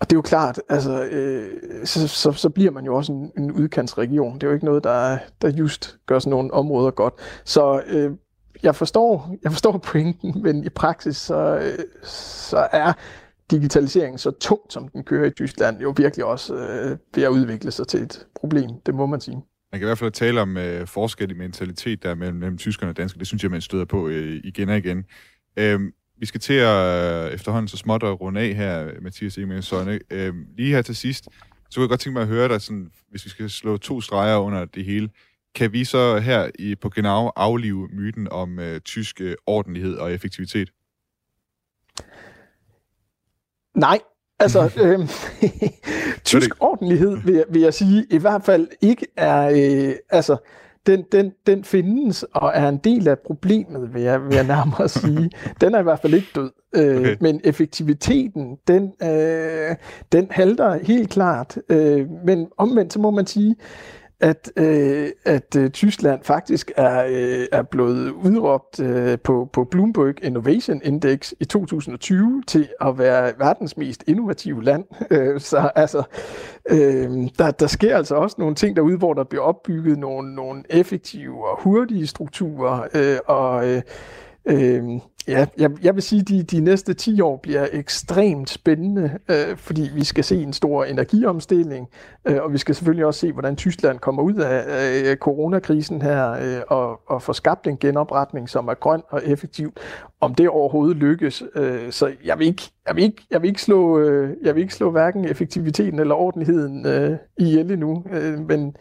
og det er jo klart, altså, øh, så, så, så bliver man jo også en, en udkantsregion. Det er jo ikke noget, der, der just gør sådan nogle områder godt. Så øh, jeg, forstår, jeg forstår pointen, men i praksis så, øh, så er digitaliseringen så tungt, som den kører i Tyskland, jo virkelig også øh, ved at udvikle sig til et problem. Det må man sige. Man kan i hvert fald tale om øh, forskel i mentalitet der mellem, mellem tyskerne og danskerne. Det synes jeg, man støder på øh, igen og igen. Øh, vi skal til at øh, efterhånden så småt at runde af her, Mathias Emil Sønne. Øh, lige her til sidst, så kunne jeg godt tænke mig at høre dig, sådan, hvis vi skal slå to streger under det hele, kan vi så her i, på Genau aflive myten om øh, tysk øh, ordentlighed og effektivitet? Nej, Altså, øh, tysk ordentlighed, vil jeg, vil jeg sige, i hvert fald ikke er, øh, altså, den, den, den findes og er en del af problemet, vil jeg, vil jeg nærmere sige. Den er i hvert fald ikke død. Øh, okay. Men effektiviteten, den, øh, den halter helt klart. Øh, men omvendt, så må man sige, at, øh, at øh, Tyskland faktisk er, øh, er blevet udråbt øh, på, på Bloomberg Innovation Index i 2020 til at være verdens mest innovative land. Øh, så altså, øh, der, der sker altså også nogle ting derude, hvor der bliver opbygget nogle, nogle effektive og hurtige strukturer, øh, og øh, øh, Ja, jeg, jeg vil sige, at de, de næste 10 år bliver ekstremt spændende, øh, fordi vi skal se en stor energiomstilling, øh, og vi skal selvfølgelig også se, hvordan Tyskland kommer ud af øh, coronakrisen her øh, og, og får skabt en genopretning, som er grøn og effektiv. Om det overhovedet lykkes, øh, så jeg vil ikke, jeg vil ikke, jeg vil ikke slå, øh, jeg vil ikke slå hverken effektiviteten eller ordentligheden øh, ihjel endnu, øh, men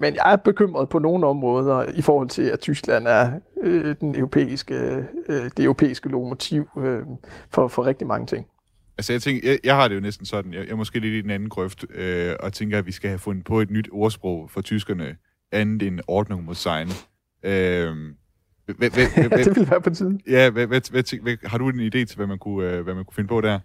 men jeg er bekymret på nogle områder i forhold til, at Tyskland er øh, den europæiske, øh, det europæiske lokomotiv øh, for, for rigtig mange ting. Altså jeg tænker, jeg, jeg har det jo næsten sådan, jeg, jeg er måske lidt i den anden grøft, øh, og tænker, at vi skal have fundet på et nyt ordsprog for tyskerne, andet end Ordnung muss sein. Øh, hvad, hvad, hvad, det ville være på tiden. ja, hvad, hvad, hvad, hvad, har du en idé til, hvad man kunne, øh, hvad man kunne finde på der?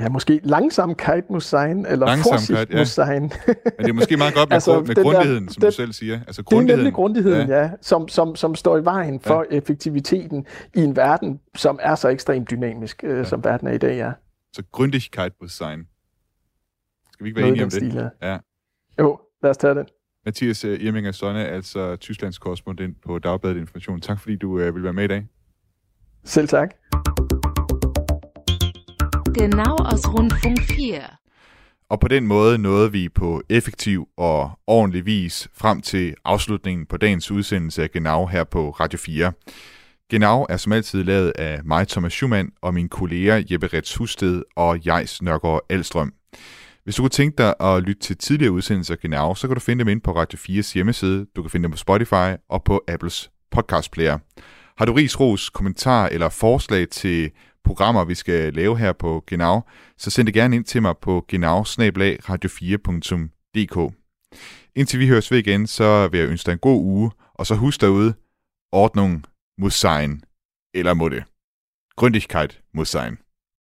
Ja, måske Langsamkeit muss sein, eller Langsamkeit, Vorsicht ja. sein. Men det er måske meget godt med, Altså, med den der- grundigheden, som den- du selv siger. Altså, Det er grundigheden. nemlig grundigheden, ja, ja som, som, som står i vejen for ja. effektiviteten i en verden, som er så ekstremt dynamisk, øh, ja. som verden er i dag, ja. Så Gründigkeit muss sein. Skal vi ikke være Noget enige om det? stil, ja. Jo, lad os tage den. Mathias uh, Irminger Sonne, altså Tysklands korrespondent på Dagbladet Information. Tak fordi du uh, vil være med i dag. Selv tak. Genau aus Rundfunk 4. Og på den måde nåede vi på effektiv og ordentlig vis frem til afslutningen på dagens udsendelse af Genau her på Radio 4. Genau er som altid lavet af mig, Thomas Schumann, og min kolleger Jeppe Rets Husted og Jejs Nørgaard Alstrøm. Hvis du kunne tænke dig at lytte til tidligere udsendelser af Genau, så kan du finde dem ind på Radio 4's hjemmeside. Du kan finde dem på Spotify og på Apples podcast player. Har du ris, ros, kommentar eller forslag til programmer, vi skal lave her på Genau, så send det gerne ind til mig på genau radio4.dk. Indtil vi høres ved igen, så vil jeg ønske dig en god uge, og så husk derude, Ordnung muss sein, eller må det. Gründigkeit muss sein.